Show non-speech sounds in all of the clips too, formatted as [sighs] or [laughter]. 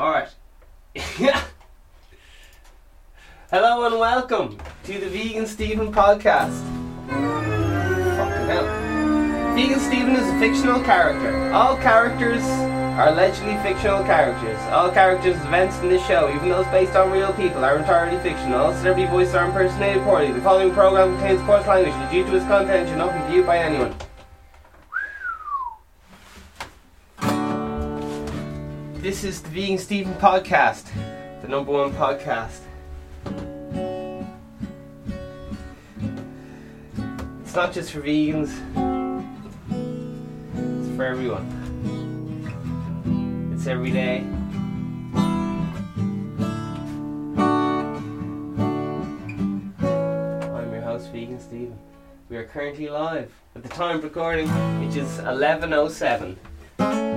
Alright. [laughs] Hello and welcome to the Vegan Stephen podcast. Fucking hell. Vegan Stephen is a fictional character. All characters are allegedly fictional characters. All characters' events in this show, even it's based on real people, are entirely fictional. All celebrity voices are impersonated poorly. The following program contains coarse language due to its content should not be viewed by anyone. This is the Vegan Stephen podcast, the number one podcast. It's not just for vegans, it's for everyone. It's every day. I'm your host, Vegan Stephen. We are currently live at the time of recording, which is 11.07.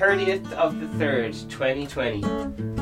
The 30th of the 3rd, 2020.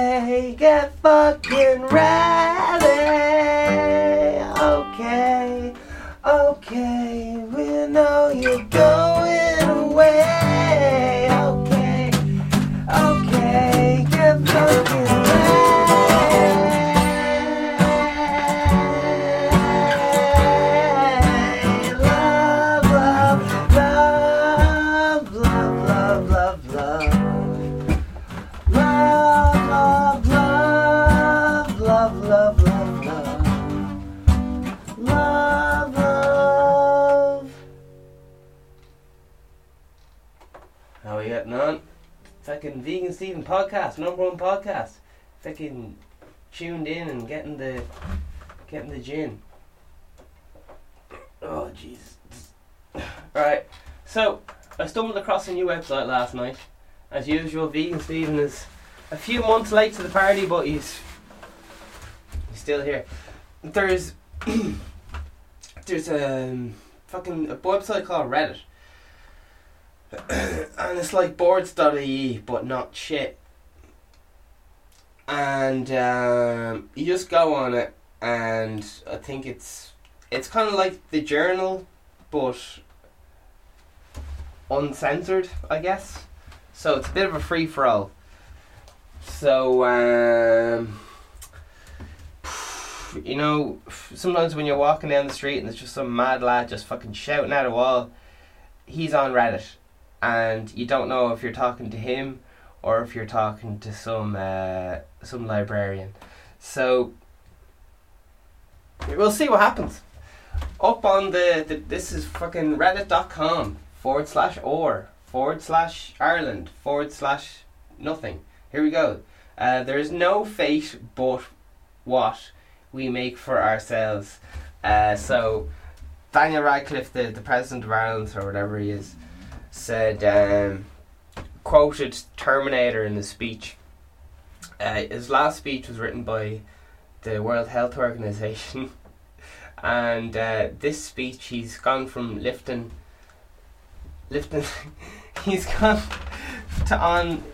Okay, get fucking ready. Podcast, number one podcast. Fucking tuned in and getting the getting the gin. Oh jeez. Right. So I stumbled across a new website last night. As usual, Vegan Stephen is a few months late to the party, but he's he's still here. There's [coughs] there's a fucking a website called Reddit, [coughs] and it's like boards.ie, but not shit. And um, you just go on it, and I think it's it's kind of like the journal, but uncensored, I guess. So it's a bit of a free for all. So um, [sighs] you know, sometimes when you're walking down the street and there's just some mad lad just fucking shouting at a wall, he's on Reddit, and you don't know if you're talking to him or if you're talking to some uh, some librarian. So we'll see what happens. Up on the, the this is fucking reddit.com forward slash or forward slash Ireland forward slash nothing. Here we go. Uh, there is no fate but what we make for ourselves. Uh, so Daniel Radcliffe, the, the president of Ireland or whatever he is, said um, quoted Terminator in his speech. Uh, his last speech was written by the World Health Organization, [laughs] and uh, this speech he's gone from lifting, lifting, [laughs] he's gone to on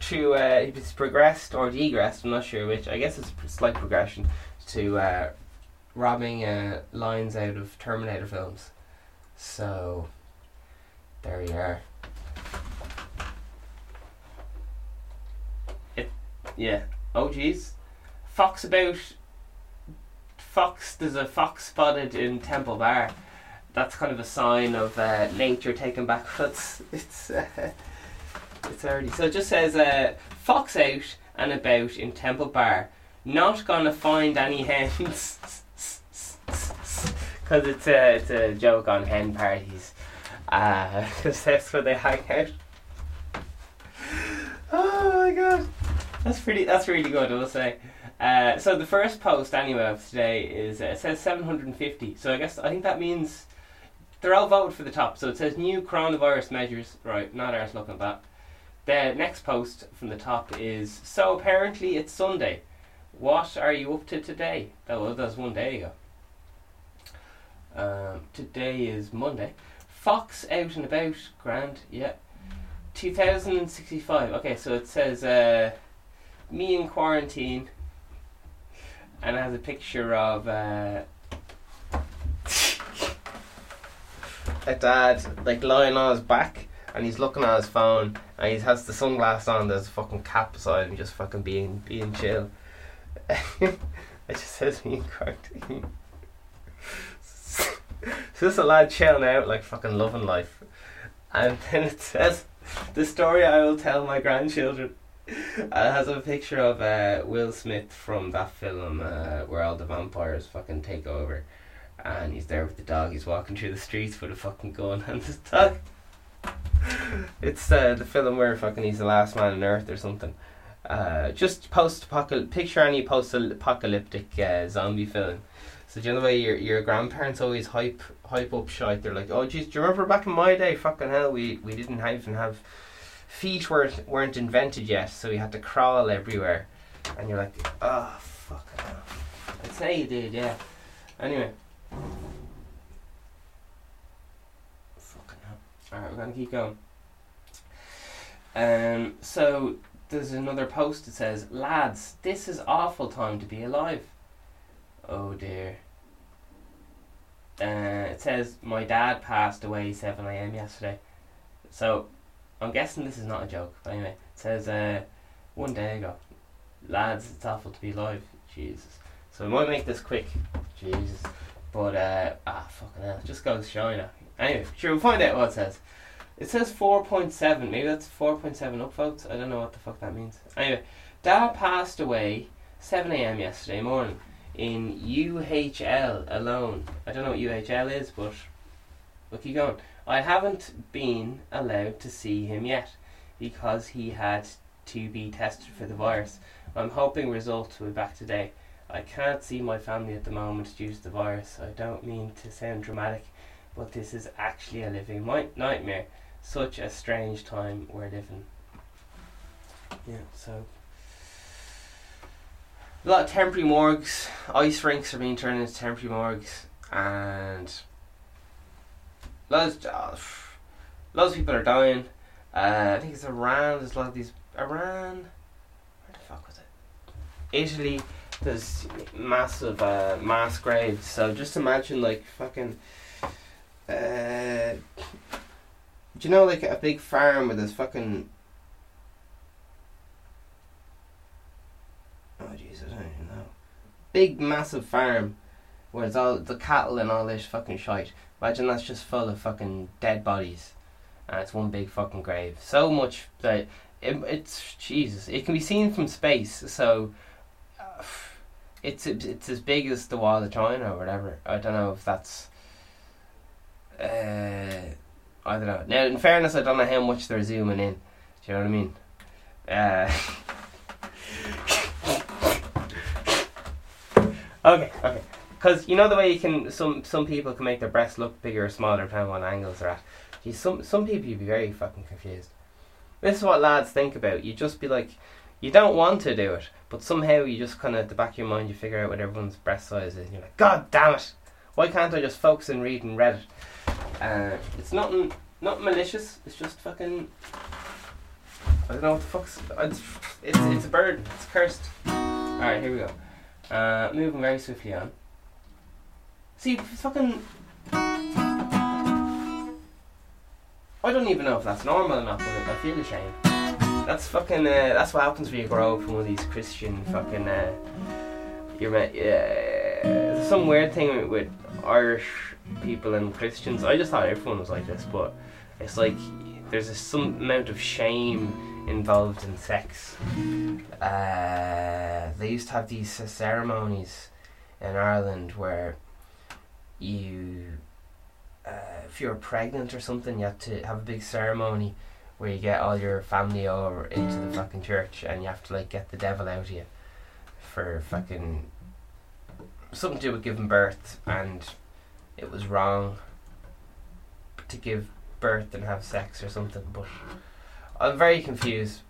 to uh, he's progressed or degressed. I'm not sure which. I guess it's a slight progression to uh, robbing uh, lines out of Terminator films. So there you are. Yeah. Oh jeez. Fox about. Fox. There's a fox spotted in Temple Bar. That's kind of a sign of uh, nature taking back. [laughs] It's it's uh, it's early. So it just says uh, fox out and about in Temple Bar. Not gonna find any hens. [laughs] Because it's a, it's a joke on hen parties. Because uh, [laughs] that's where they hang out. Oh my god. That's pretty. That's really good. I will say. Uh, so the first post anyway of today is uh, it says 750. So I guess I think that means they're all voted for the top. So it says new coronavirus measures. Right, not ours looking at that. The next post from the top is so apparently it's Sunday. What are you up to today? That was that was one day ago. Um, today is Monday. Fox out and about, grand, yeah. 2065. Okay, so it says uh, me in quarantine, and it has a picture of uh, a dad like lying on his back, and he's looking at his phone, and he has the sunglasses on. There's a fucking cap beside him, just fucking being being chill. [laughs] it just says me in quarantine. [laughs] so this a lad chilling out, like fucking loving life, and then it says the story I will tell my grandchildren. It has a picture of uh, Will Smith from that film uh, where all the vampires fucking take over, and he's there with the dog. He's walking through the streets with a fucking gun and his dog. it's uh, the film where fucking he's the last man on earth or something. Uh, just post picture any post apocalyptic uh, zombie film. So do you know the way your your grandparents always hype hype up shite? They're like, oh geez, do you remember back in my day? Fucking hell, we we didn't even have feet weren't weren't invented yet, so we had to crawl everywhere. And you're like, oh fuck. I'd say you did, yeah. Anyway. Fucking hell. Alright, we're gonna keep going. Um so there's another post that says, Lads, this is awful time to be alive. Oh dear. Uh, it says, My dad passed away 7am yesterday. So, I'm guessing this is not a joke. But anyway, it says, uh, One day ago. Lads, it's awful to be alive. Jesus. So, we might make this quick. Jesus. But, uh, ah, fucking hell. It just goes now. Anyway, sure, we'll find out what it says. It says 4.7. Maybe that's 4.7 upvotes. I don't know what the fuck that means. Anyway, Dad passed away 7am yesterday morning in UHL alone. I don't know what UHL is, but we'll keep going. I haven't been allowed to see him yet because he had to be tested for the virus. I'm hoping results will be back today. I can't see my family at the moment due to the virus. I don't mean to sound dramatic, but this is actually a living nightmare. Such a strange time we're living. Yeah, so a lot of temporary morgues, ice rinks are being turned into temporary morgues, and lots, uh, lots of people are dying. Uh, I think it's Iran. There's a lot of these Iran. Where the fuck was it? Italy, there's massive uh, mass graves. So just imagine like fucking. Uh, do you know like a big farm with this fucking? Oh Jesus, I don't even know. Big massive farm, where it's all the cattle and all this fucking shite. Imagine that's just full of fucking dead bodies, and it's one big fucking grave. So much that it, it's Jesus. It can be seen from space, so uh, it's it's as big as the wall of China or whatever. I don't know if that's. Uh, I don't know. Now, in fairness, I don't know how much they're zooming in. Do you know what I mean? Uh, [laughs] okay, okay. Because you know the way you can some some people can make their breasts look bigger or smaller depending on angles they're at. Geez, some some people you'd be very fucking confused. This is what lads think about. You just be like, you don't want to do it, but somehow you just kind of at the back of your mind you figure out what everyone's breast size is. And you're like, God damn it! Why can't I just focus and read and Reddit? Uh, it's nothing, not malicious. It's just fucking. I don't know what the fuck's. It's it's, it's a bird. It's cursed. All right, here we go. Uh, moving very swiftly on. See, fucking. I don't even know if that's normal or not, but I feel ashamed. That's fucking. Uh, that's what happens when you grow up from one of these Christian fucking. Uh, you're met. Yeah, there's some weird thing with Irish people and Christians. I just thought everyone was like this, but it's like there's a, some amount of shame involved in sex. Uh, they used to have these ceremonies in Ireland where you uh, if you're pregnant or something, you have to have a big ceremony where you get all your family over into the fucking church and you have to like get the devil out of you for fucking something to do with giving birth. And it was wrong to give birth and have sex or something but I'm very confused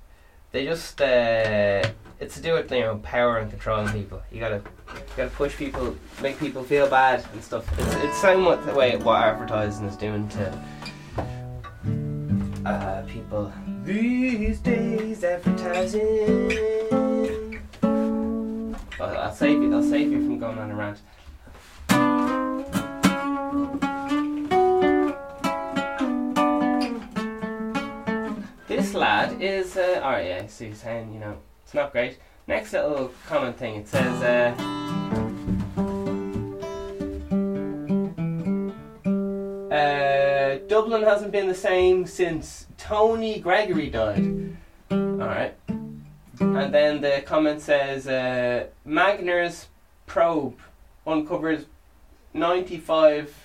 they just uh, it's to do with you know power and controlling people. You gotta you gotta push people, make people feel bad and stuff. It's it's somewhat the way what advertising is doing to uh, people these days. Advertising. I'll, I'll save you. I'll save you from going on a rant. This lad is uh, alright. Yeah, so he's saying you know it's not great. Next little comment thing. It says. Uh, uh, Dublin hasn't been the same since Tony Gregory died. Alright. And then the comment says uh, Magner's probe uncovers 95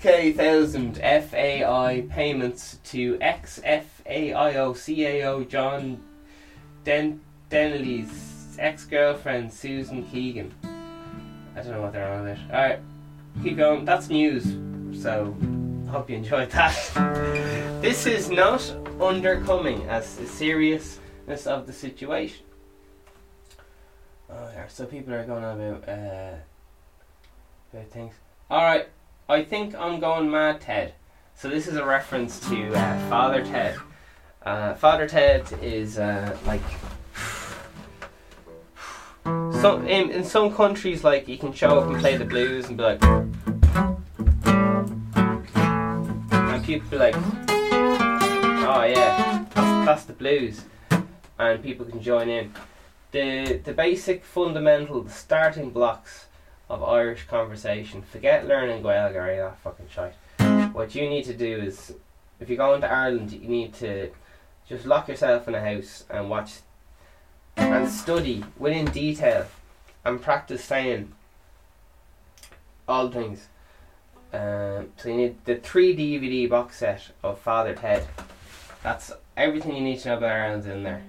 K thousand FAI payments to ex FAIO CAO John Den- Delaney's ex girlfriend Susan Keegan. I don't know what they're on about. Alright, keep going. That's news, so hope you enjoyed that. [laughs] this is not undercoming as the seriousness of the situation. Oh, yeah, so people are going about, uh, about things. Alright, I think I'm going mad, Ted. So this is a reference to uh, Father Ted. Uh, Father Ted is uh, like in, in some countries like you can show up and play the blues and be like and people be like oh yeah that's, that's the blues and people can join in the the basic fundamental the starting blocks of Irish conversation forget learning Gaelic or any that fucking shite what you need to do is if you go into Ireland you need to just lock yourself in a house and watch and study within detail and practice saying all things. Um, so you need the three DVD box set of Father Ted. That's everything you need to know about Ireland's in there.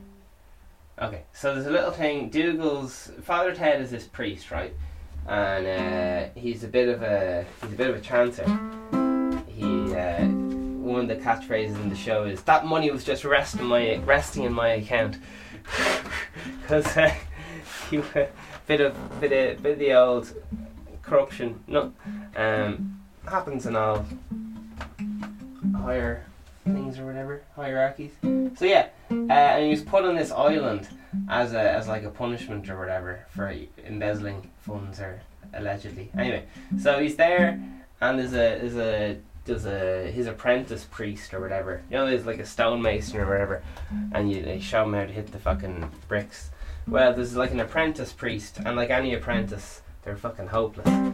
Okay, so there's a little thing. Dougal's Father Ted is this priest, right? And uh, he's a bit of a he's a bit of a chancer. He uh, one of the catchphrases in the show is that money was just resting my resting in my account [laughs] because uh, [laughs] you a bit of bit of bit of the old corruption no um happens in all higher things or whatever hierarchies so yeah uh, and he was put on this island as a as like a punishment or whatever for embezzling funds or allegedly. Anyway, so he's there, and there's a there's a there's a his apprentice priest or whatever. You know, there's like a stonemason or whatever, and you they show him how to hit the fucking bricks. Well, there's like an apprentice priest, and like any apprentice, they're fucking hopeless.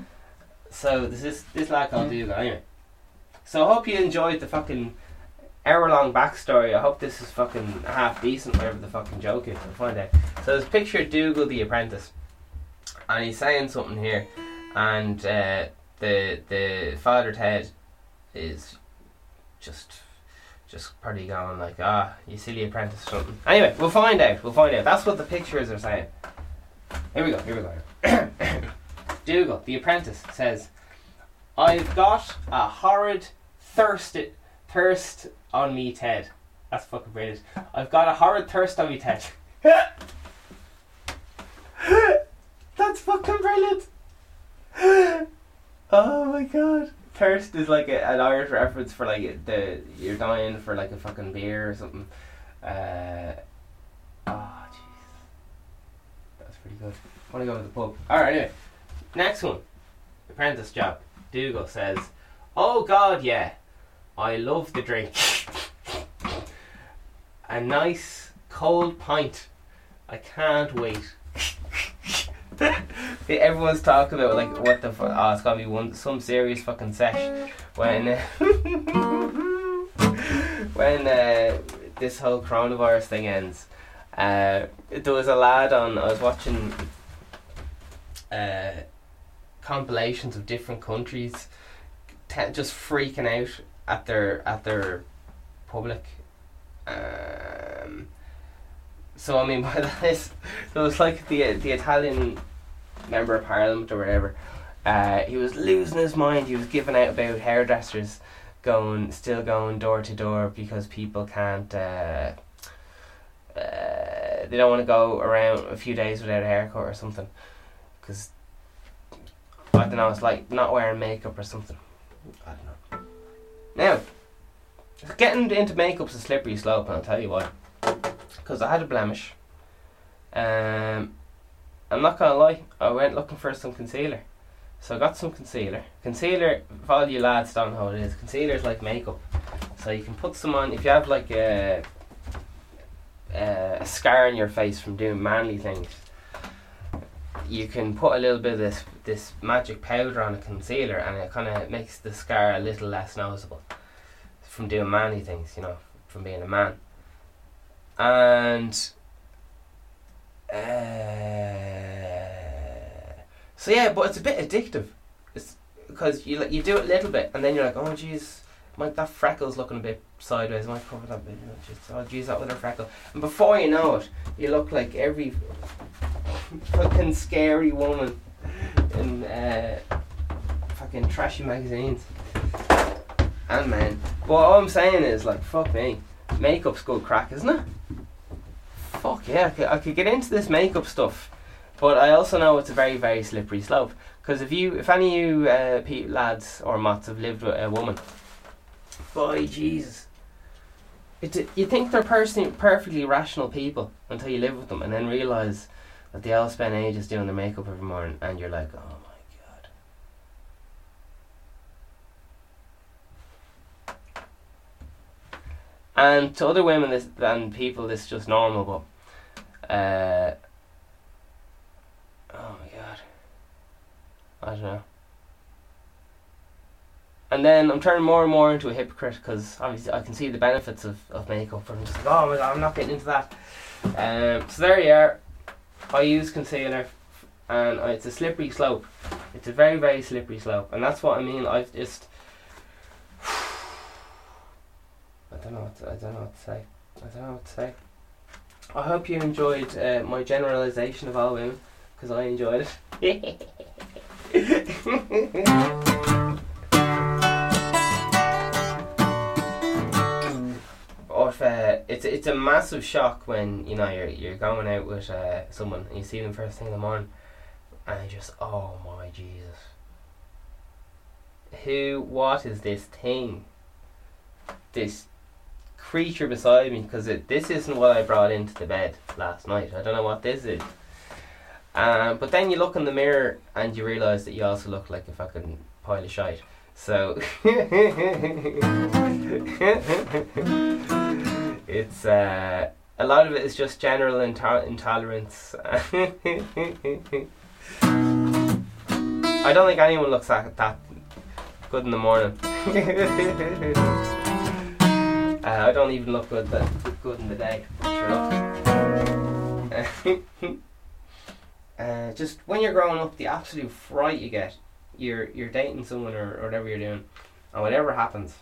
So this is this lad called Dougal. Anyway, so I hope you enjoyed the fucking hour long backstory. I hope this is fucking half decent, whatever the fucking joke is. I'll find out. So this picture of Dougal the apprentice, and he's saying something here, and uh, the the father Ted is just just probably going like, ah, you silly apprentice something. Anyway, we'll find out. We'll find out. That's what the pictures are saying. Here we go. Here we go. [coughs] Dougal, the apprentice, says, "I've got a horrid thirst thirst on me, Ted. That's fucking brilliant. I've got a horrid thirst on me, Ted. [laughs] That's fucking brilliant. [gasps] Oh my god. Thirst is like a, an Irish reference for like the you're dying for like a fucking beer or something. Uh, oh jeez, that's pretty good. I want to go to the pub. All right, anyway, next one, apprentice job. Dougal says, "Oh God, yeah, I love the drink. a nice cold pint. I can't wait." [laughs] Everyone's talking about like what the fuck. Oh, it's gonna be one some serious fucking sesh when uh, [laughs] when uh, this whole coronavirus thing ends. Uh, there was a lad on. I was watching uh, compilations of different countries, just freaking out at their at their public. Um, so I mean [laughs] by that is so it's like the the Italian member of parliament or whatever. Uh, he was losing his mind. He was giving out about hairdressers going still going door to door because people can't. Uh, uh, they don't want to go around a few days without a haircut or something because I don't know. It's like not wearing makeup or something. I don't know. Now, getting into makeup's a slippery slope, and I'll tell you why because I had a blemish. Um, I'm not gonna lie, I went looking for some concealer. So I got some concealer. Concealer, for all you lads don't know what it is, concealer is like makeup. So you can put some on, if you have like a, a, a scar on your face from doing manly things, you can put a little bit of this this magic powder on a concealer and it kind of makes the scar a little less noticeable from doing manly things, you know, from being a man and uh, so yeah, but it's a bit addictive. It's because you like you do it a little bit, and then you're like, oh jeez, my that freckle's looking a bit sideways. I might cover that bit. Just, oh jeez, that little freckle. And before you know it, you look like every fucking scary woman in uh, fucking trashy magazines. And man, but all I'm saying is like, fuck me, makeup's good crack, isn't it? fuck yeah, I could, I could get into this makeup stuff, but I also know it's a very very slippery slope. Because if you, if any of you uh, lads or mots have lived with a woman, boy Jesus, it, you think they're person- perfectly rational people until you live with them, and then realize that they all spend ages doing their makeup every morning, and you're like, oh my god. And to other women this, and people, this is just normal, but uh, oh my god. I don't know. And then I'm turning more and more into a hypocrite because obviously I can see the benefits of, of makeup. And I'm just like, oh my god, I'm not getting into that. Um, so there you are. I use concealer, and it's a slippery slope. It's a very very slippery slope, and that's what I mean. I've just [sighs] I don't know what to, I don't know what to say. I don't know what to say. I hope you enjoyed uh, my generalization of all women because I enjoyed it. [laughs] [laughs] but uh, it's it's a massive shock when you know you're you're going out with uh, someone and you see them first thing in the morning and you just oh my Jesus, who what is this thing? This creature beside me because this isn't what I brought into the bed last night. I don't know what this is. Um, but then you look in the mirror and you realise that you also look like a fucking pile of shite. So [laughs] [laughs] it's uh, a lot of it is just general into- intolerance. [laughs] I don't think anyone looks that, that good in the morning. [laughs] uh, I don't even look good good in the day. Sure [laughs] uh, just when you're growing up, the absolute fright you get. You're you're dating someone or, or whatever you're doing, and whatever happens,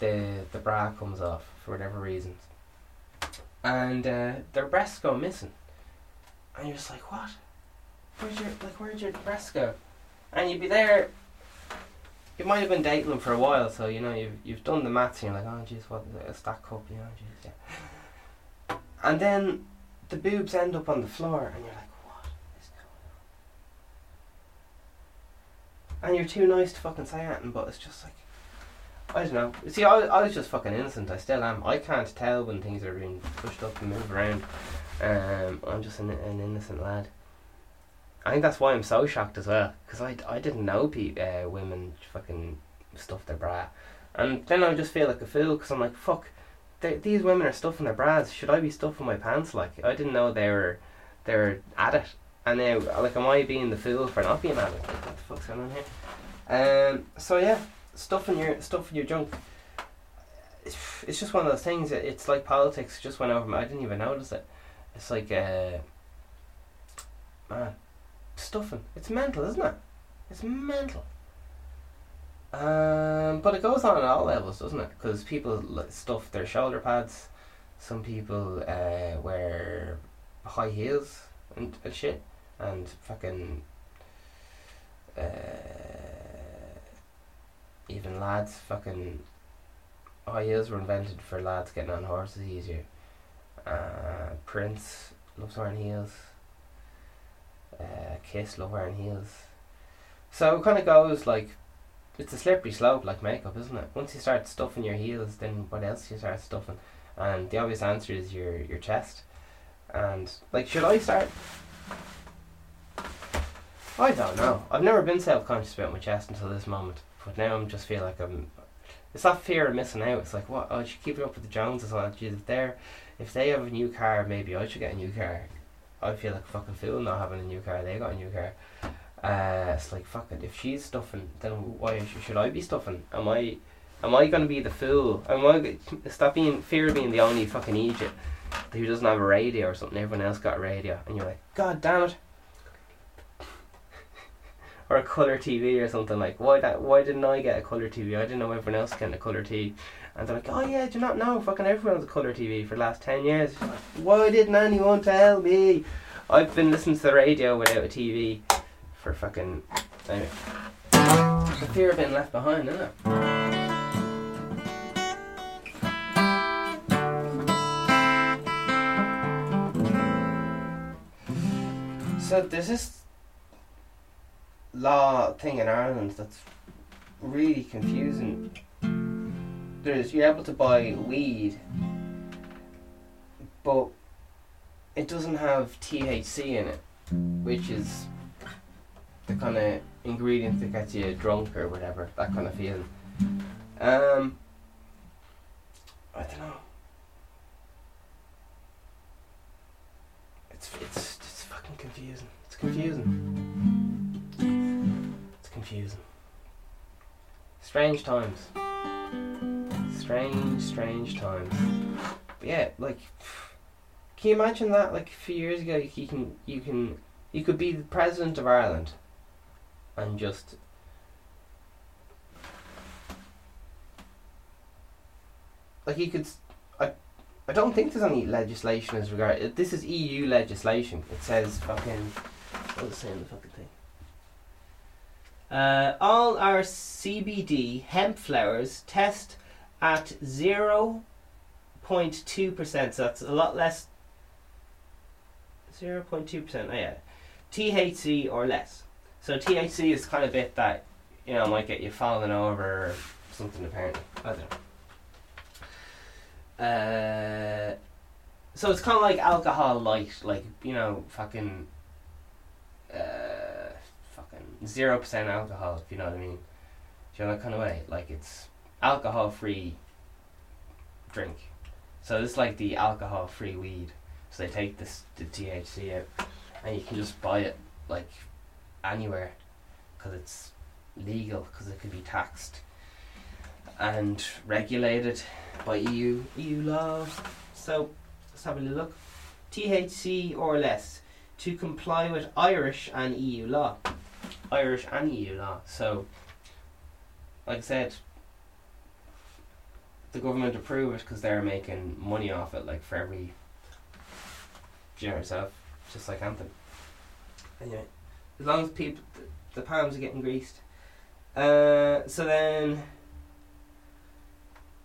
the the bra comes off for whatever reasons, and uh, their breasts go missing, and you're just like, what? Where'd your like where'd your breasts go? And you'd be there. You might have been dating them for a while, so you know you've you've done the maths, and you're like, oh jeez, what a stack up, you know, jeez, yeah. And then the boobs end up on the floor, and you're like, what is going on? And you're too nice to fucking say anything, but it's just like. I don't know. See, I, I was just fucking innocent. I still am. I can't tell when things are being pushed up and moved around. Um, I'm just an, an innocent lad. I think that's why I'm so shocked as well, because I, I didn't know pe- uh, women fucking stuff their bra. And then I just feel like a fool, because I'm like, fuck, these women are stuffing their bras. Should I be stuffing my pants? Like, I didn't know they were, they were at it. And now, like, am I being the fool for not being at it? Like, what the fuck's going on here? Um, so yeah, stuffing your, stuff in your junk. It's, just one of those things. It's like politics just went over me. I didn't even notice it. It's like, uh, man, stuffing. It's mental, isn't it? It's mental. Um, but it goes on at all levels, doesn't it? Because people stuff their shoulder pads. Some people uh, wear high heels and, and shit, and fucking uh, even lads fucking heels were invented for lads getting on horses easier. Uh, Prince loves wearing heels uh, Kiss love wearing heels. So it kind of goes like it's a slippery slope like makeup, isn't it? Once you start stuffing your heels, then what else you start stuffing? And the obvious answer is your your chest. And like, should I start? I don't know. I've never been self conscious about my chest until this moment, but now I'm just feel like I'm. It's that fear of missing out. It's like what? Oh, I should keep it up with the Joneses. On if they if they have a new car, maybe I should get a new car. I feel like a fucking fool not having a new car. They got a new car. Uh, it's like fuck it. If she's stuffing, then why should I be stuffing? Am I? Am I gonna be the fool? Am I? Stop being fear of being the only fucking idiot who doesn't have a radio or something. Everyone else got a radio, and you're like, God damn it. Or a color TV or something like. Why that? Why didn't I get a color TV? I didn't know everyone else getting a color TV. And they're like, oh yeah, do you not know? Fucking everyone's a colour TV for the last 10 years. Why didn't anyone tell me? I've been listening to the radio without a TV for fucking. Anyway. The fear of being left behind, isn't it? So there's this law thing in Ireland that's really confusing there's you're able to buy weed, but it doesn't have THC in it, which is the kind of ingredient that gets you drunk or whatever, that kind of feeling. Um, I don't know. It's it's it's fucking confusing. It's confusing. Confusing. Strange times strange, strange times. But yeah, like, can you imagine that? Like a few years ago, you can you can you could be the president of Ireland, and just like you could. I I don't think there's any legislation as regard. This is EU legislation. It says fucking. What does it say in the fucking thing? Uh, all our CBD hemp flowers test at 0.2%, so that's a lot less. 0.2%, oh yeah. THC or less. So THC is kind of bit that, you know, might get you falling over or something apparently. I don't know. Uh, so it's kind of like alcohol light, like you know, fucking, uh, zero percent alcohol. If you know what I mean. Do you know that kind of way? Like it's alcohol free drink. So it's like the alcohol free weed. So they take this the THC out, and you can just buy it like anywhere, because it's legal, because it can be taxed and regulated by EU EU laws. So let's have a little look. THC or less to comply with Irish and EU law. Irish and EU law. So, like I said, the government approve it because they're making money off it, like for every. Do you know yourself? Just like Anthem. Anyway, as long as people, the, palms are getting greased. Uh, so then.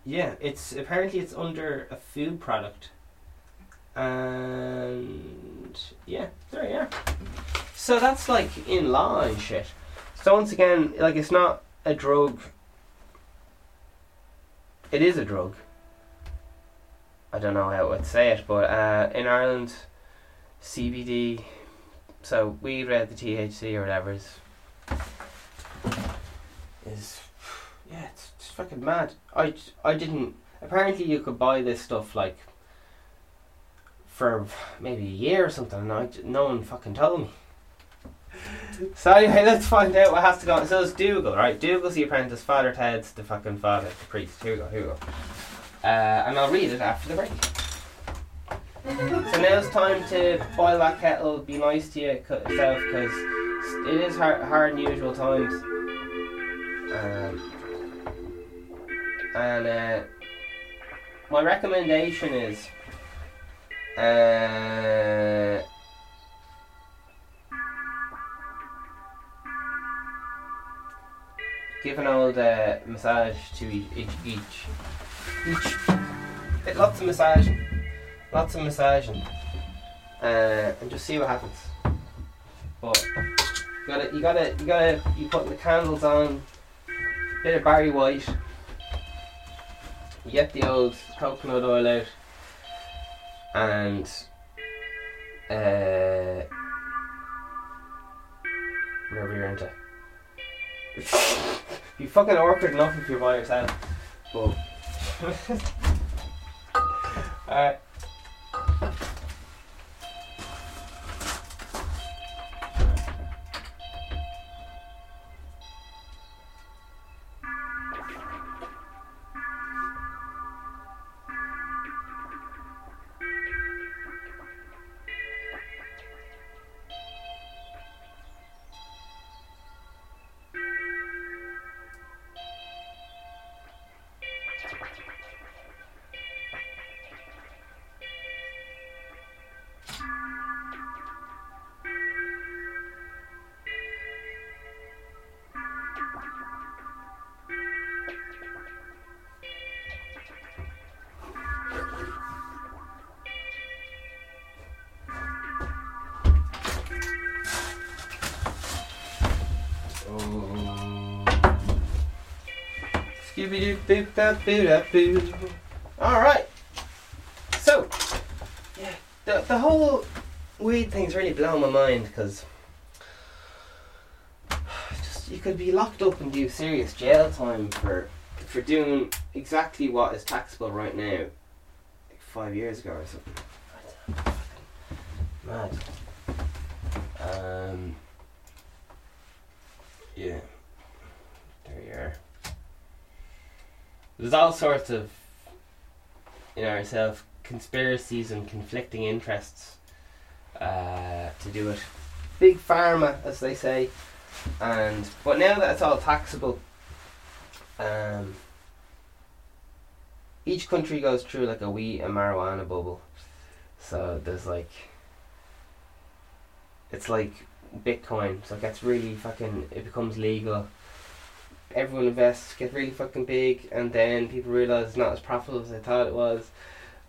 Yeah, it's apparently it's under a food product. And yeah, there you are. So that's like in law and shit. So once again, like it's not a drug. It is a drug. I don't know how I'd say it, but uh, in Ireland, CBD. So we read the THC or whatever is. Is yeah, it's, it's fucking mad. I I didn't. Apparently, you could buy this stuff like for maybe a year or something, and I, no one fucking told me. So anyway, let's find out what has to go on. So it's Dougal, right? Dougal's the apprentice, Father Ted's the fucking father, the priest. Here we go, here we go. Uh, and I'll read it after the break. So now it's time to boil that kettle, be nice to yourself, because it is hard, hard and usual times. Um, and uh, my recommendation is uh, give an old uh, massage to each each each, each. Bit- lots of massaging lots of massaging. Uh, and just see what happens. But you gotta you gotta you gotta you put the candles on. Bit of Barry White. You get the old coconut oil out. And uh, whatever you're into. You fucking awkward enough if you're by yourself. But [laughs] alright. Boo. Alright. So, yeah, the, the whole weed thing's really blown my mind because [sighs] you could be locked up and do serious jail time for for doing exactly what is taxable right now, like five years ago or something. I don't know, fucking Mad. Um. Yeah. There you are. There's all sorts of, in ourselves, conspiracies and conflicting interests uh, to do it. Big pharma, as they say, and but now that it's all taxable, um, each country goes through like a wee a marijuana bubble. So there's like, it's like Bitcoin. So it gets really fucking. It becomes legal. Everyone invests, get really fucking big, and then people realize it's not as profitable as they thought it was,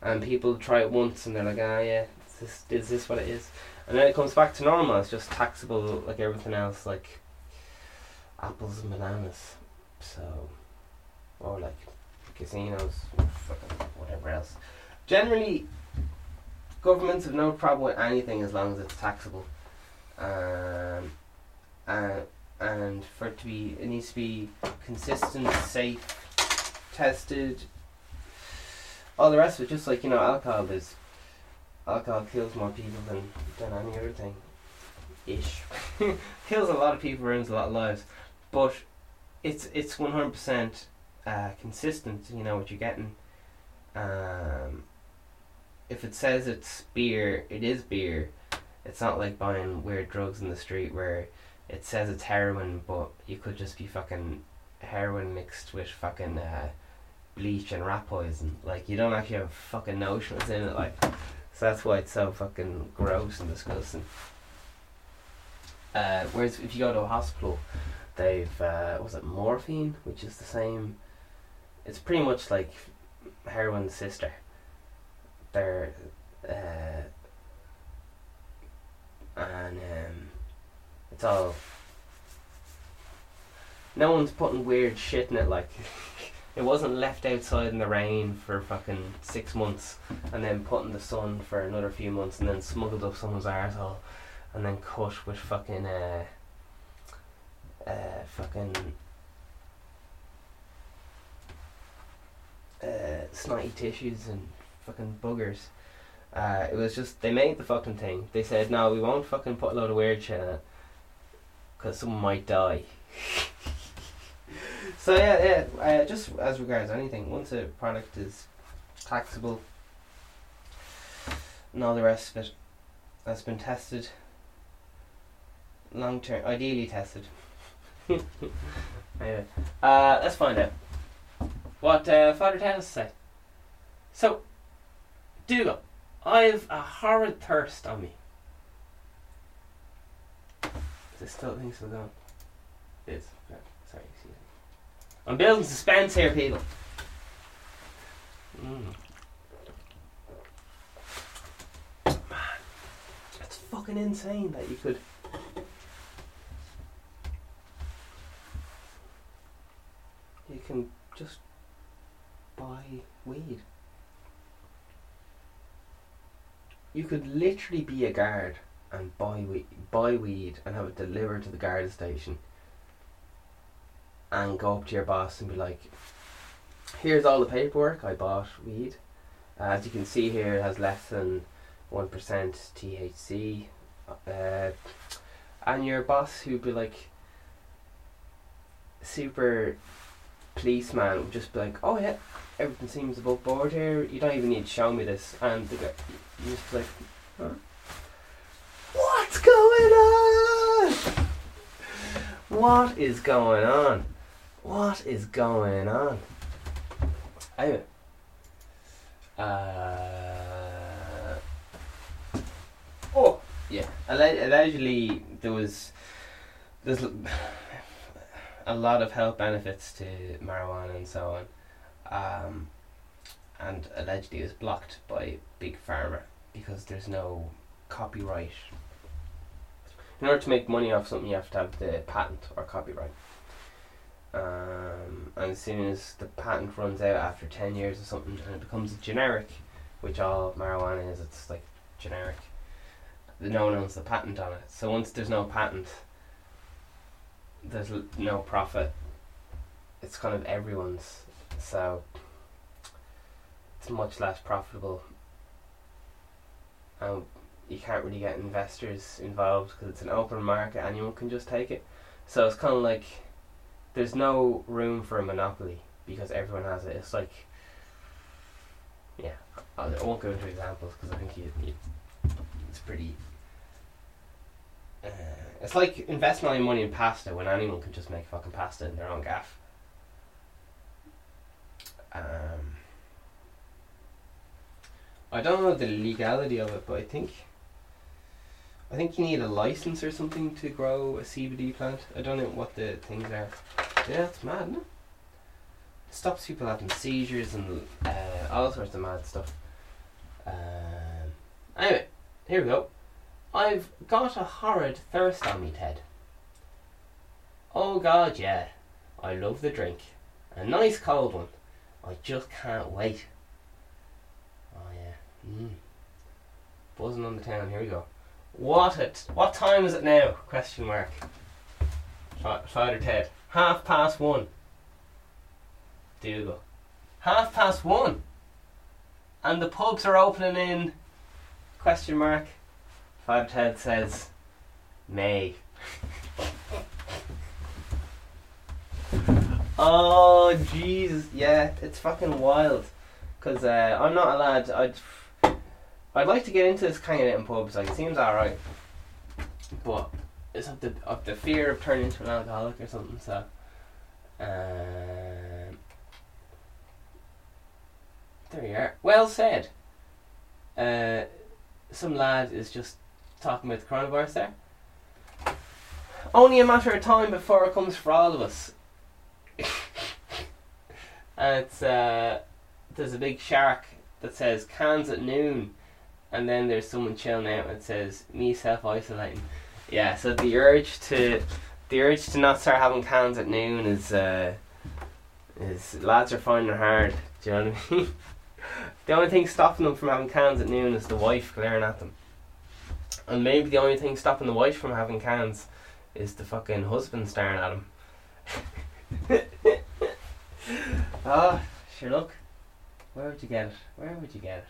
and people try it once and they're like, ah, yeah, is this, is this what it is? And then it comes back to normal. It's just taxable like everything else, like apples and bananas. So, or like casinos, whatever. else. Generally, governments have no problem with anything as long as it's taxable. Um, and, and for it to be, it needs to be consistent, safe, tested, all the rest of it. Just like you know, alcohol is alcohol kills more people than than any other thing. Ish [laughs] kills a lot of people, ruins a lot of lives, but it's it's one hundred percent uh, consistent. You know what you're getting. Um, if it says it's beer, it is beer. It's not like buying weird drugs in the street where it says it's heroin, but you could just be fucking heroin mixed with fucking uh, bleach and rat poison. Like you don't actually have a fucking notion what's in it. Like so that's why it's so fucking gross and disgusting. Uh, whereas if you go to a hospital, they've uh, was it morphine, which is the same. It's pretty much like heroin's sister. They're uh, and um, it's all. No one's putting weird shit in it like. [laughs] It wasn't left outside in the rain for fucking six months and then put in the sun for another few months and then smuggled up someone's arsehole and then cut with fucking uh, uh fucking uh, snotty tissues and fucking buggers. Uh, it was just they made the fucking thing. They said no, we won't fucking put a load of weird shit in it because someone might die. [laughs] So yeah, yeah. Uh, just as regards anything, once a product is taxable and all the rest of it has been tested, long term, ideally tested. [laughs] anyway, uh, let's find out what uh, Father to say. So, Dougal, I've a horrid thirst on me. Is this still thing still going? It is. Yeah, sorry, excuse me. I'm building suspense here, people. Mm. Man, that's fucking insane that you could. You can just buy weed. You could literally be a guard and buy weed, buy weed and have it delivered to the guard station and go up to your boss and be like, here's all the paperwork, I bought weed. Uh, as you can see here, it has less than 1% THC. Uh, and your boss, who'd be like super policeman, would just be like, oh yeah, everything seems above board here, you don't even need to show me this. And the guy, you just like, huh? What's going on? What is going on? What is going on? Anyway. Uh, oh, yeah. Allegedly, there was there's [sighs] a lot of health benefits to marijuana and so on, um, and allegedly it was blocked by big pharma because there's no copyright. In order to make money off something, you have to have the patent or copyright. Um, and as soon as the patent runs out after 10 years or something and it becomes generic, which all marijuana is, it's like generic, no one owns the patent on it. So once there's no patent, there's l- no profit. It's kind of everyone's. So it's much less profitable. And you can't really get investors involved because it's an open market, anyone can just take it. So it's kind of like there's no room for a monopoly because everyone has it. It's like, yeah, I won't go into examples because I think you, you, it's pretty. Uh, it's like investing all your money in pasta when anyone can just make fucking pasta in their own gaff. Um, I don't know the legality of it, but I think I think you need a license or something to grow a CBD plant. I don't know what the things are. Yeah, it's mad, it? it stops people having seizures and uh, all sorts of mad stuff. Um, anyway, here we go. I've got a horrid thirst on me, Ted. Oh God, yeah. I love the drink. A nice cold one. I just can't wait. Oh yeah. Mm. Buzzing on the town. Here we go. What it? What time is it now? Question mark. Fa- Father Ted. Half past one. Dougal. Half past one. And the pubs are opening in. Question mark. Father Ted says, May. [laughs] oh Jesus! Yeah, it's fucking wild. Cause uh, I'm not a lad. I'd I'd like to get into this kind of in pubs. Like it seems alright, but it's up the of the fear of turning into an alcoholic or something. So, um, there you are. Well said. Uh, some lad is just talking about the coronavirus there. Only a matter of time before it comes for all of us. [laughs] and it's uh, there's a big shark that says cans at noon, and then there's someone chilling out and says me self isolating. Yeah, so the urge to the urge to not start having cans at noon is uh, is lads are finding it hard. Do you know what I [laughs] mean? the only thing stopping them from having cans at noon is the wife glaring at them. And maybe the only thing stopping the wife from having cans is the fucking husband staring at him. [laughs] Ah, sure look. Where would you get it? Where would you get it?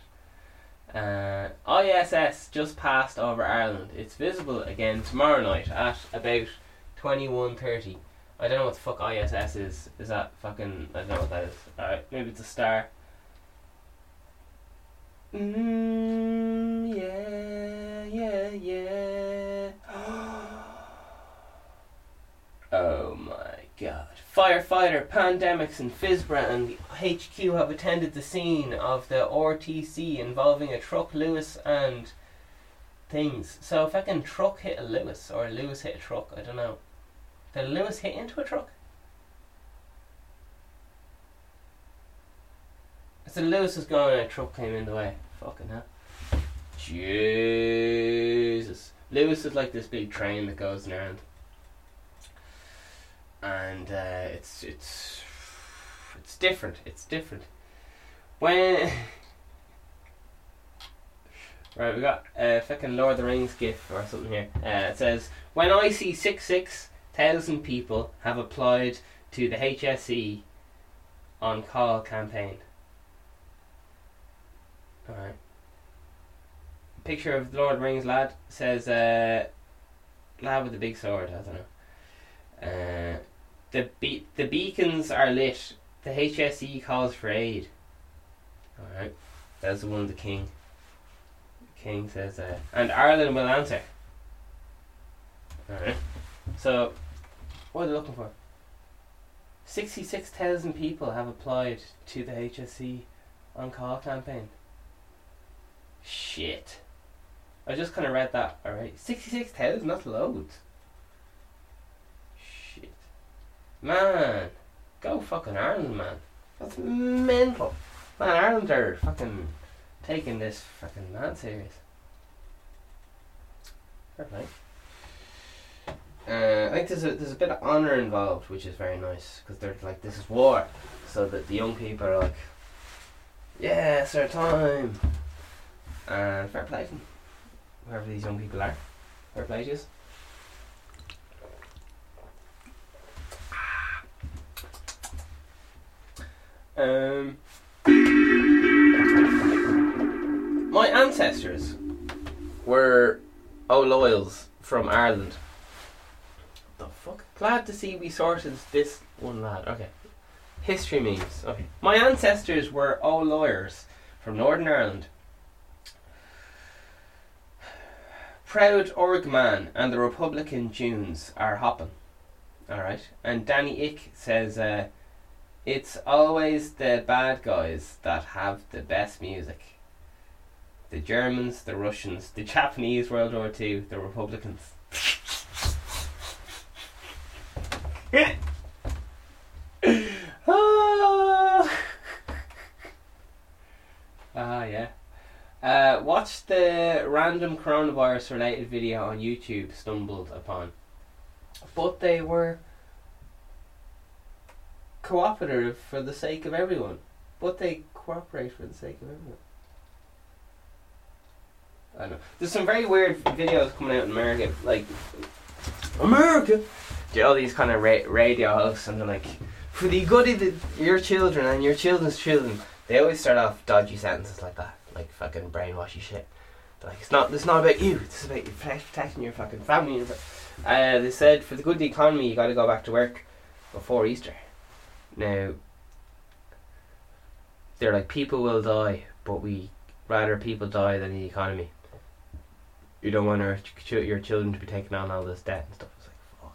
Uh, ISS just passed over Ireland. It's visible again tomorrow night at about twenty one thirty. I don't know what the fuck ISS is. Is that fucking? I don't know what that is. Alright, maybe it's a star. Mm, yeah, yeah, yeah. [gasps] oh my god. Firefighter, pandemics, and FISBRA and HQ have attended the scene of the RTC involving a truck, Luas, and things. So if I can truck hit a Luas or a Luas hit a truck, I don't know. Did a Luas hit into a truck? So Luas was going and a truck came in the way. Fucking hell. Jesus. Luas is like this big train that goes around. And uh, it's it's it's different. It's different. When [laughs] Right, we got a uh, fucking Lord of the Rings gif or something here. Uh, it says, When I see six six thousand people have applied to the HSE on call campaign. Alright. Picture of Lord of the Rings lad says uh, lad with the big sword, I don't know. Uh, the be- the beacons are lit. The HSE calls for aid. Alright. That's the one the king. King says uh, and Ireland will answer. Alright. So what are they looking for? Sixty six thousand people have applied to the HSE on call campaign. Shit. I just kind of read that, alright. 66,000, that's loads. Shit. Man. Go fucking Ireland, man. That's mental. Man, Ireland are fucking taking this fucking mad serious. Play. Uh, I think there's a there's a bit of honor involved, which is very nice because they're like this is war, so that the young people are like, yeah, it's our time. And fair play to them, whoever these young people are. Fair play to. Um, my ancestors were O'Loyals from Ireland. The fuck? Glad to see we sorted this one lad. Okay. History memes. Okay. My ancestors were O'Lawyers from Northern Ireland. Proud Orgman and the Republican Tunes are hopping. Alright. And Danny Ick says, uh, it's always the bad guys that have the best music. The Germans, the Russians, the Japanese World War Two, the Republicans. [laughs] ah, Ah, yeah. Uh, watch the random coronavirus related video on YouTube stumbled upon. But they were cooperative for the sake of everyone. But they cooperate for the sake of everyone. I don't know. There's some very weird videos coming out in America, like America. Are all these kind of ra- radio hosts, and they're like, for the good of the, your children and your children's children. They always start off dodgy sentences like that, like fucking brainwashy shit. They're like, it's not. It's not about you. Is about you protect- protecting your fucking family. Uh, they said for the good of the economy, you got to go back to work before Easter. Now, they're like people will die, but we rather people die than the economy. You don't want our ch- your children to be taking on all this debt and stuff. It's like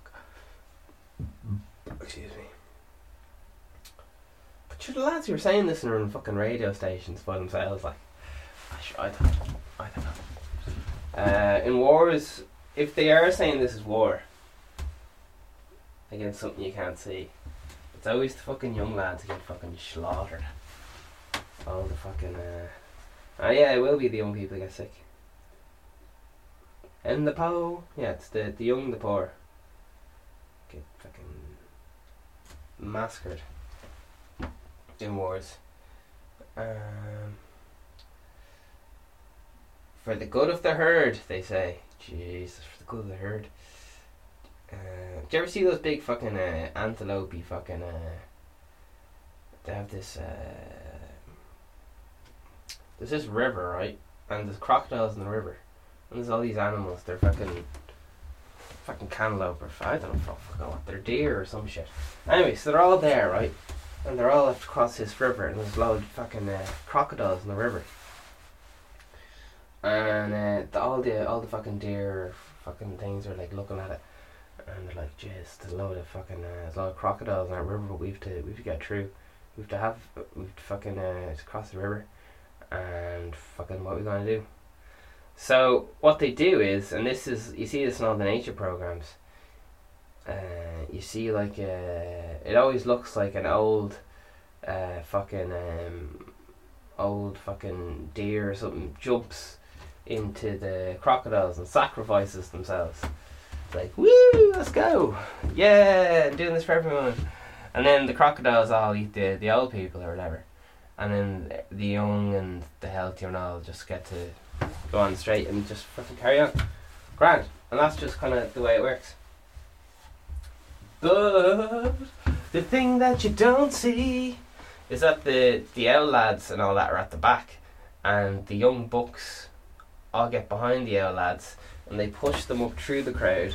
fuck. Excuse me. But sure, the lads who are saying this are on fucking radio stations by themselves, like, I don't, I don't know. Uh, in wars, if they are saying this is war against something you can't see, it's always the fucking young lads get fucking slaughtered. All the fucking. Uh, oh yeah, it will be the young people who get sick. And the poor, yeah, it's the the young, the poor. Get fucking massacred in wars. Um, for the good of the herd, they say. Jesus, for the good of the herd. Uh, do you ever see those big fucking uh, antelope fucking uh, they have this uh, there's this river, right? And there's crocodiles in the river. And there's all these animals, they're fucking fucking cantaloupe or I don't know fucking what, they're deer or some shit. Anyway, so they're all there, right? And they're all left across this river and there's loads of fucking uh, crocodiles in the river. And uh, the, all the all the fucking deer fucking things are like looking at it and like, "Jeez, there's a load of fucking, uh, there's a lot of crocodiles in that river, but we have to, we have to get through. We have to have, we have to fucking uh, cross the river, and fucking what we gonna do?" So what they do is, and this is, you see this in all the nature programs. Uh, you see, like, uh, it always looks like an old, uh, fucking, um, old fucking deer or something jumps into the crocodiles and sacrifices themselves like, woo, let's go. Yeah, I'm doing this for everyone. And then the crocodiles all eat the, the old people or whatever. And then the young and the healthy and all just get to go on straight and just fucking carry on. Grand. And that's just kind of the way it works. But the thing that you don't see is that the, the owl lads and all that are at the back. And the young bucks all get behind the owl lads and they push them up through the crowd,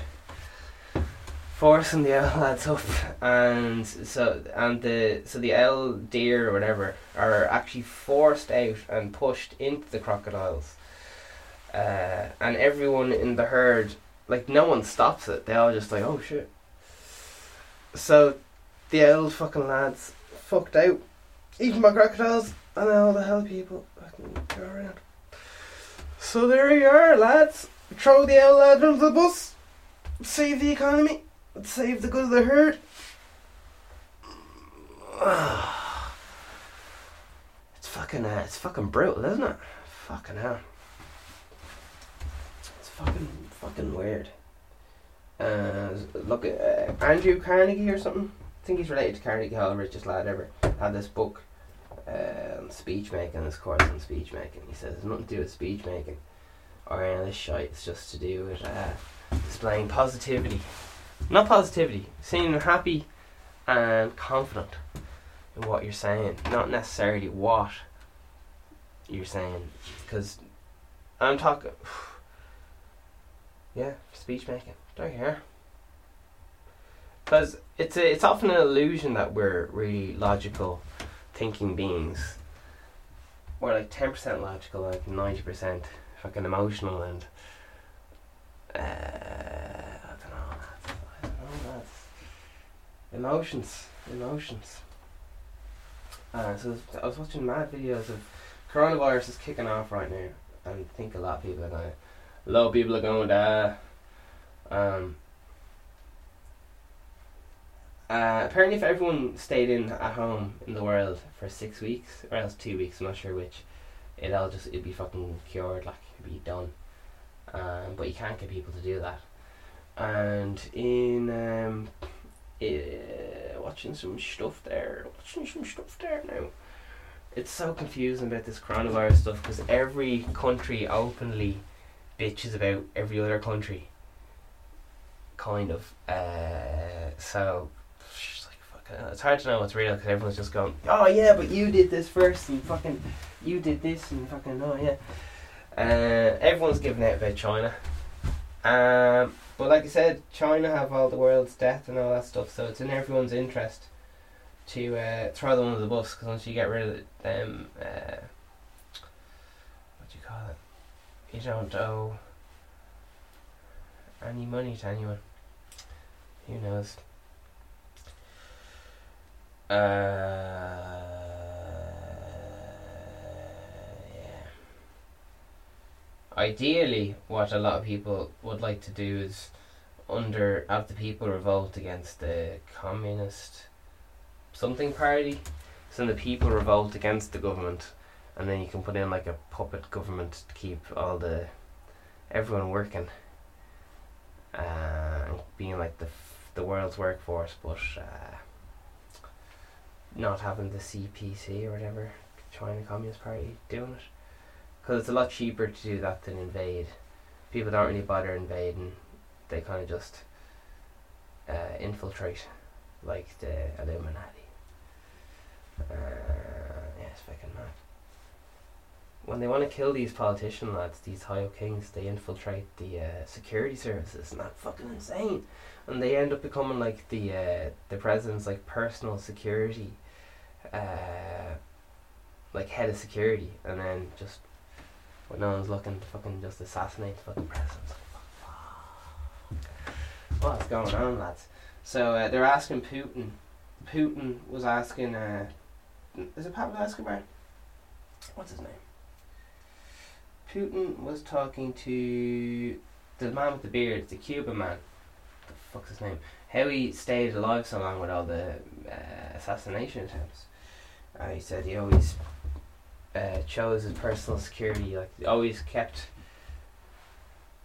forcing the owl lads up, and so and the so the owl deer or whatever are actually forced out and pushed into the crocodiles, uh, and everyone in the herd like no one stops it. They all just like oh shit. So, the old fucking lads fucked out, eating my crocodiles, and all the hell people fucking go around. So there you are, lads throw the lad under the bus, save the economy, save the good of the herd. [sighs] It's fucking, uh, it's fucking brutal, isn't it? Fucking hell. It's fucking, fucking weird. Uh, look uh, Andrew Carnegie or something. I think he's related to Carnegie Hall, richest lad ever. Had this book on speech making, this course on speech making. He says it's nothing to do with speech making or any of this shit. It's just to do with uh, displaying positivity. Not positivity, seeming happy and confident in what you're saying, not necessarily what you're saying. Because I'm talking. [sighs] Yeah, speech making. Don't care. Because it's it's often an illusion that we're really logical, thinking beings. We're like ten percent logical, like ninety percent fucking emotional and uh, I don't know. I don't know. That's emotions, emotions. Uh, so I was watching mad videos of coronavirus is kicking off right now, and I think a lot of people are going. A lot of people are going to die. Um, uh, apparently, if everyone stayed in at home in the world for six weeks, or else two weeks, I'm not sure which, it all just it'd be fucking cured, like be done. Um, but you can't get people to do that. And in um, uh, watching some stuff there, watching some stuff there now. It's so confusing about this coronavirus stuff because every country openly bitches about every other country. Kind of. Uh, so fucking. It's hard to know what's real because everyone's just going, "Oh yeah, but you did this first, and fucking, you did this, and fucking oh yeah." Uh, everyone's giving out about China. Um, but like I said, China have all the world's debt and all that stuff, so it's in everyone's interest to uh, throw them under the bus because once you get rid of them, uh, what do you call it? You don't owe any money to anyone. Who knows? Uh, Ideally, what a lot of people would like to do is under have the people revolt against the communist something party. So the people revolt against the government, and then you can put in like a puppet government to keep all the everyone working, uh, being like the f- the world's workforce, but uh, not having the CPC or whatever China Communist Party doing it, because it's a lot cheaper to do that than invade. People don't really bother invading; they kind of just uh, infiltrate, like the Illuminati. Uh, yeah, fucking mad. When they want to kill these politician lads, these high up kings, they infiltrate the uh, security services, and that's fucking insane. And they end up becoming like the uh, the president's like personal security, uh, like head of security, and then just when no one's looking, to fucking just assassinate the fucking president. What's going on, lads? So uh, they're asking Putin. Putin was asking uh, is it Pablo Escobar? What's his name? Putin was talking to the man with the beard, the Cuban man. The fuck's his name? How he stayed alive so long with all the uh, assassination attempts. He said he always uh, chose his personal security. Like always kept.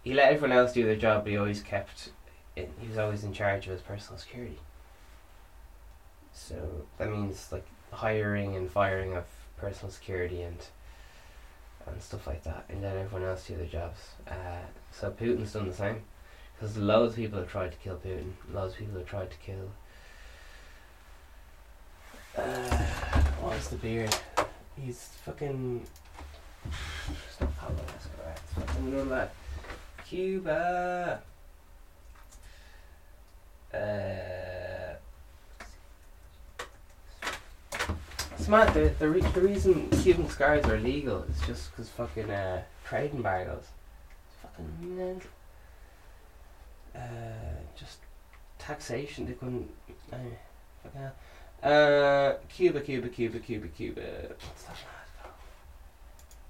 He let everyone else do their job, but he always kept. He was always in charge of his personal security. So that means like hiring and firing of personal security and and stuff like that, and then everyone else do their jobs. Uh, so Putin's done the same, because loads of people have tried to kill Putin. Loads of people have tried to kill. Uh, what's the beard? He's fucking. It's not Pablo Escobar. It's fucking another lad. Cuba. Uh, mad. The the, re- the reason Cuban cigars are illegal is just because fucking uh, trade embargoes. It's fucking mental. Uh, just taxation. They couldn't. Uh, fucking hell. Uh, Cuba, Cuba, Cuba, Cuba, Cuba. What's that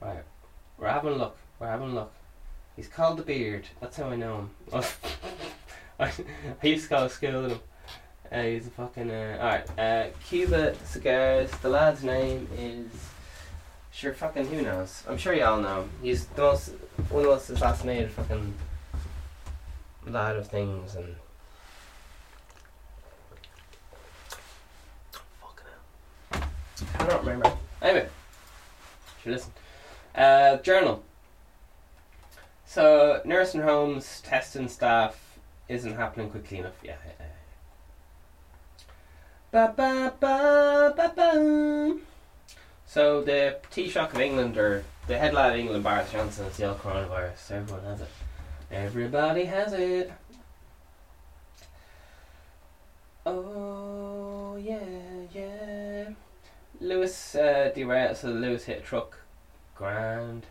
mad? Right, we're having a look. We're having a look. He's called the Beard. That's how I know him. [laughs] I, used to go to school with him. Uh, he's a fucking. Uh, Alright, uh, Cuba Cigars. The lad's name is. Sure, fucking who knows? I'm sure you all know. him. He's the most. One of the most assassinated fucking. lad of things and. Fucking hell. I don't remember. Anyway. Should listen. Uh, journal. So, nursing homes, testing staff isn't happening quickly enough. Yeah, Ba, ba, ba, ba, ba. So the Taoiseach of England or the head lad of England, Boris Johnson, is the old coronavirus. Everyone has it. Everybody has it. Oh yeah. Luas uh, derailed, so Luas hit a truck. Grand.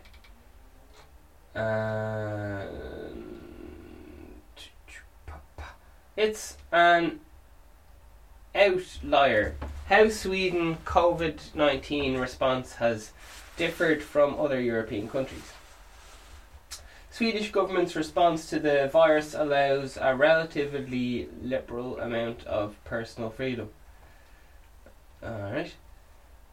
It's an outlier. How Sweden COVID 19 response has differed from other European countries. Swedish government's response to the virus allows a relatively liberal amount of personal freedom. Alright.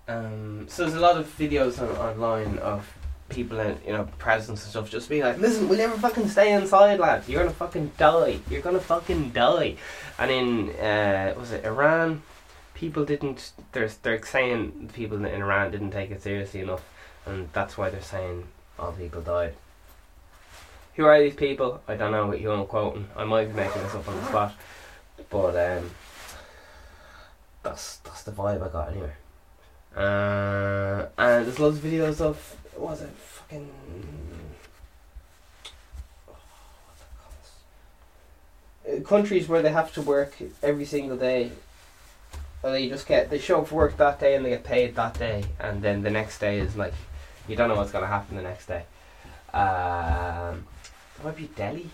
Um, so there's a lot of videos on, online of people in, you know, presidents and stuff just being like, listen, we'll never fucking stay inside, lads? You're gonna fucking die. You're gonna fucking die. And in, uh, was it Iran? People didn't, they're, they're saying people in Iran didn't take it seriously enough, and that's why they're saying all people died. Who are these people? I don't know who I'm quoting. I might be making this up on the spot, but um, that's that's the vibe I got anyway. Uh, and there's loads of videos of what was it fucking uh, countries where they have to work every single day. Or they just get they show up for work that day and they get paid that day, and then the next day is like you don't know what's gonna happen the next day. Um, it might be Delhi,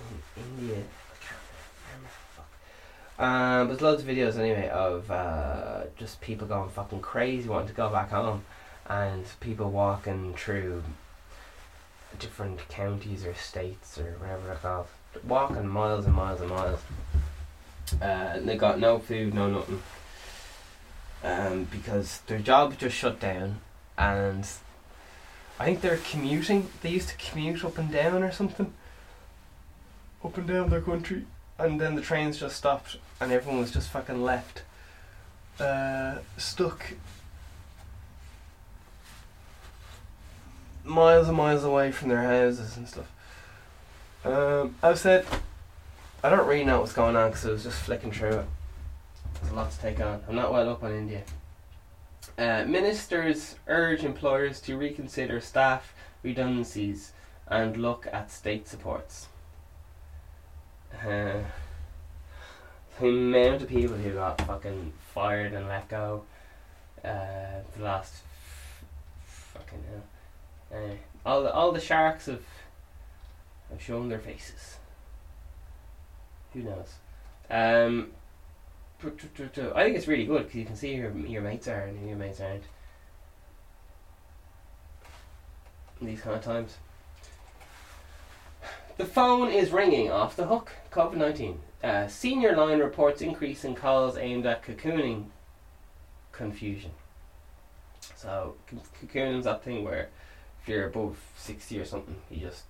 in India. I can't remember. Fuck. Um, there's loads of videos anyway of uh, just people going fucking crazy wanting to go back home, and people walking through different counties or states or whatever they're called, walking miles and miles and miles. Uh, and they got no food, no nothing. Um, because their job just shut down, and I think they're commuting. They used to commute up and down or something, up and down their country, and then the trains just stopped, and everyone was just fucking left, uh, stuck miles and miles away from their houses and stuff. Um, I said, I don't really know what's going on because I was just flicking through it. There's a lot to take on. I'm not well up on India. Uh, ministers urge employers to reconsider staff redundancies and look at state supports. Uh, the amount of people who got fucking fired and let go uh, the last fucking hell. Uh, all the all the sharks have have shown their faces. Who knows? Um, I think it's really good because you can see your, your mates are and who your mates aren't. These kind of times. The phone is ringing off the hook. COVID 19. Uh, senior line reports increase in calls aimed at cocooning confusion. So, cocooning's that thing where if you're above 60 or something, you just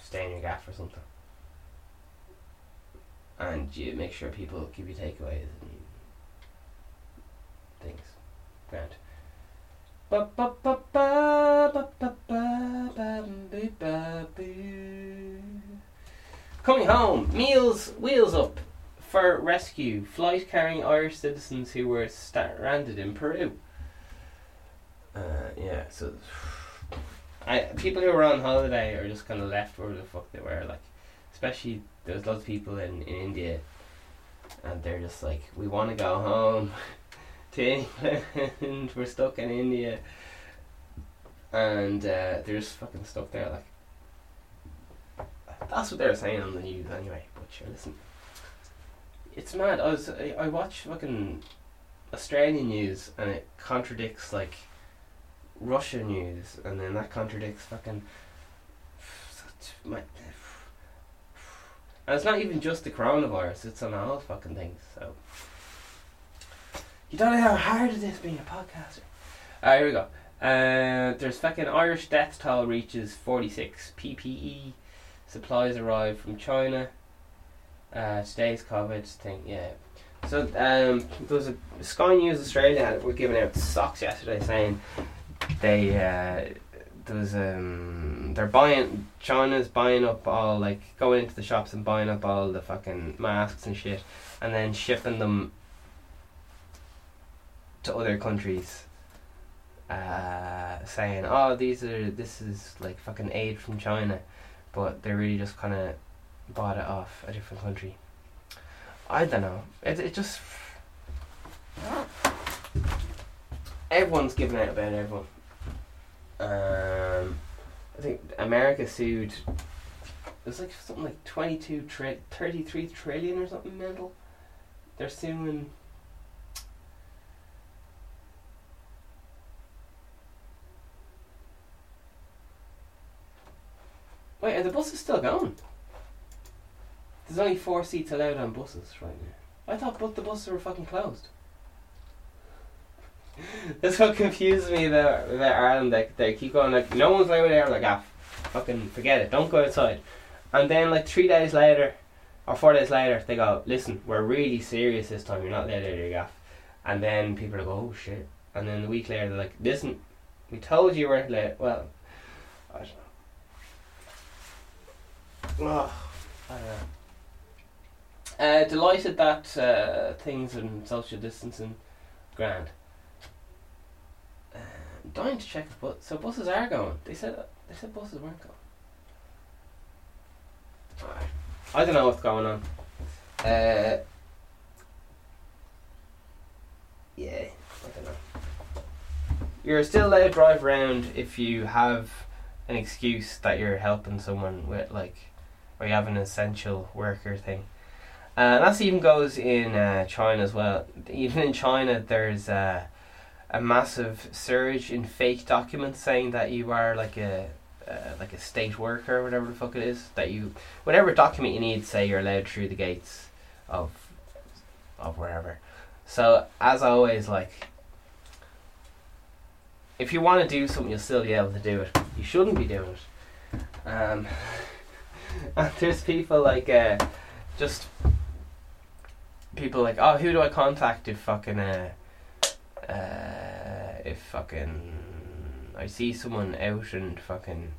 stay in your gaff or something and you make sure people give you takeaways and things. Grant. Coming home, meals wheels up for rescue. Flight carrying Irish citizens who were stranded in Peru. Uh, yeah, so I people who were on holiday are just kind of left where the fuck they were. Like, especially there's lots of people in, in India, and they're just like, we want to go home [laughs] to England. [laughs] We're stuck in India, and uh, they're just fucking stuck there. Like, that's what they're saying on the news anyway. But sure, listen, it's mad. I was I, I watch fucking Australian news, and it contradicts like Russian news, and then that contradicts fucking. My, and it's not even just the coronavirus, it's on all fucking things, so. You don't know how hard it is being a podcaster. Alright, here we go. Uh, there's fucking Irish death toll reaches 46. PPE supplies arrived from China. Uh, today's COVID thing, yeah. So um, there was a Sky News Australia were giving out socks yesterday saying they uh, there was um they're buying China's buying up all like going into the shops and buying up all the fucking masks and shit and then shipping them to other countries uh saying oh these are this is like fucking aid from China but they really just kind of bought it off a different country I don't know it, it just everyone's giving out about everyone um, I think America sued. It was like something like 22 tri- 33 trillion or something mental. They're suing. Wait, are the buses still going? There's only four seats allowed on buses right now. I thought both the buses were fucking closed. [laughs] That's what confuses me about, about Ireland. Like they keep going like no one's over there. Like ah, fucking forget it. Don't go outside. And then like three days later, or four days later, they go, listen, we're really serious this time. You're not allowed out of your gaff. And then people are go, oh shit. And then a week later, they're like, listen, we told you weren't allowed. Well, I don't know. Know. Uh, delighted that uh, things and social distancing grand. Uh, dying to check if bu- so buses are going. They said they said buses weren't going. I don't know what's going on. Uh, yeah, I don't know. You're still allowed to drive around if you have an excuse that you're helping someone with, like, you have an essential worker thing. Uh, and that even goes in uh, China as well. Even in China, there's uh, a massive surge in fake documents saying that you are like a uh, like a state worker or whatever the fuck it is. That you whatever document you need, say you're allowed through the gates of of wherever. So as always, like if you want to do something, you'll still be able to do it. You shouldn't be doing it. Um, [laughs] and there's people like uh, just people like, oh, who do I contact if fucking uh, uh, if fucking I see someone out and fucking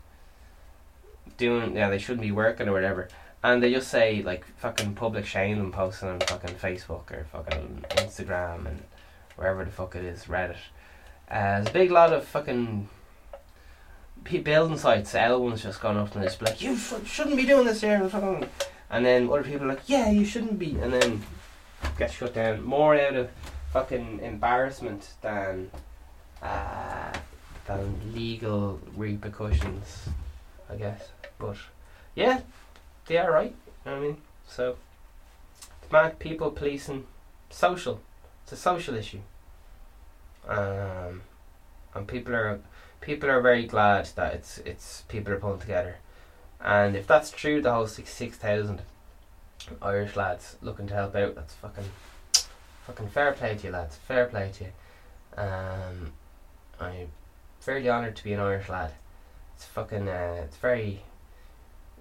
doing yeah they shouldn't be working or whatever, and they just say like fucking public shame and posting on fucking Facebook or fucking Instagram and wherever the fuck it is Reddit. Uh, there's a big lot of fucking building sites. L one's just gone up and be like, you sh- shouldn't be doing this here, and then other people are like, yeah, you shouldn't be, and then get shut down more out of fucking embarrassment than uh, than legal repercussions, I guess. But yeah, they are right. You know what I mean? So, it's mad people policing, social. It's a social issue. Um, and people are people are very glad that it's it's people are pulling together. And if that's true, the whole six six thousand Irish lads looking to help out, that's fucking fucking fair play to you lads. Fair play to you. Um, I'm fairly honoured to be an Irish lad. It's fucking uh, it's very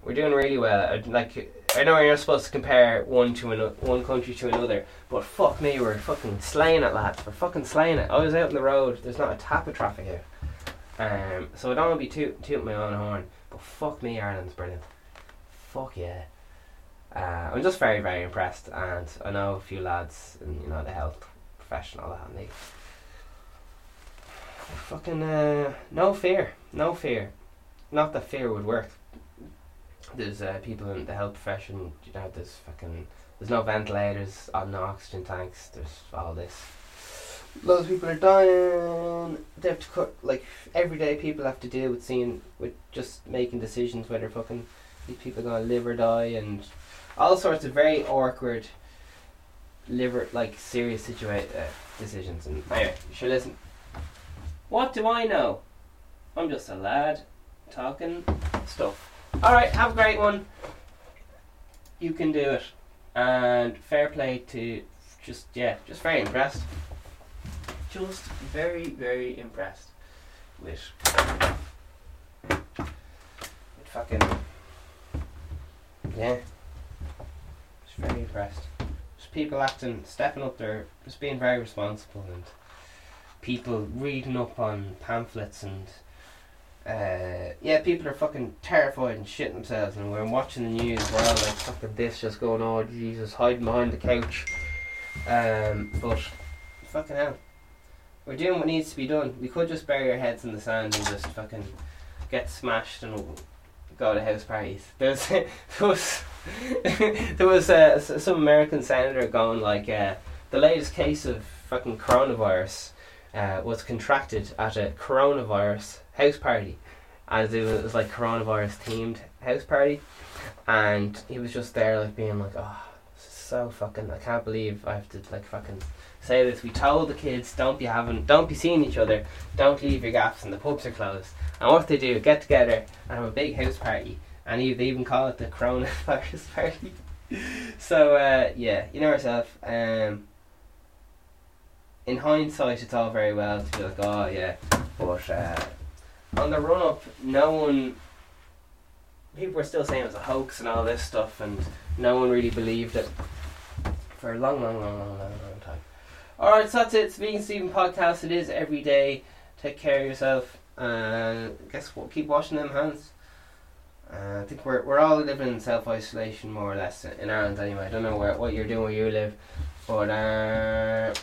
we're doing really well. Like I know you're not supposed to compare one to another, one country to another, but fuck me, we're fucking slaying it, lads. We're fucking slaying it. I was out on the road. There's not a tap of traffic here. Um, so I don't want to be toot tooting my own horn, but fuck me, Ireland's brilliant. Fuck yeah. Uh, I'm just very, very impressed, and I know a few lads in you know the health profession, all that, and they fucking uh, no fear, no fear. Not that fear would work. There's uh, people in the health profession, you know, there's fucking there's no ventilators, no oxygen tanks. There's all this. Loads of people are dying. They have to cut like everyday people have to deal with seeing with just making decisions whether fucking these people are gonna live or die and all sorts of very awkward liver like serious situa- uh, decisions and anyway sure listen. What do I know? I'm just a lad talking stuff. Alright have a great one. You can do it. And fair play to just yeah just very impressed just very very impressed with with fucking yeah just very impressed just people acting stepping up there just being very responsible and people reading up on pamphlets and uh, yeah, people are fucking terrified and shitting themselves, and we're watching the news. We're like, "Fucking this just going oh, Jesus, hiding behind the couch." Um, but fucking hell, we're doing what needs to be done. We could just bury our heads in the sand and just fucking get smashed and go to house parties. There was [laughs] there was uh, some American senator going like uh, the latest case of fucking coronavirus uh, was contracted at a coronavirus house party, and it was, it was like coronavirus themed house party, and he was just there like being like, oh, so fucking, I can't believe I have to like fucking say this. We told the kids don't be having, don't be seeing each other, don't leave your gaps, and the pubs are closed. And what they do, get together and have a big house party, and they even call it the coronavirus [laughs] party. so uh, yeah, you know yourself. Um, in hindsight, it's all very well to be like, oh yeah, but uh, on the run up, no one. People were still saying it was a hoax and all this stuff, and no one really believed it for a long, long, long, long, long, long time. Alright, so that's it. It's Vegan Stephen podcast. It is every day. Take care of yourself. And guess what? Keep washing them hands. Uh, I think we're we're all living in self isolation more or less in Ireland anyway. I don't know where what you're doing where you live, but uh,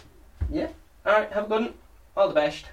yeah. All right, have a good one. All the best.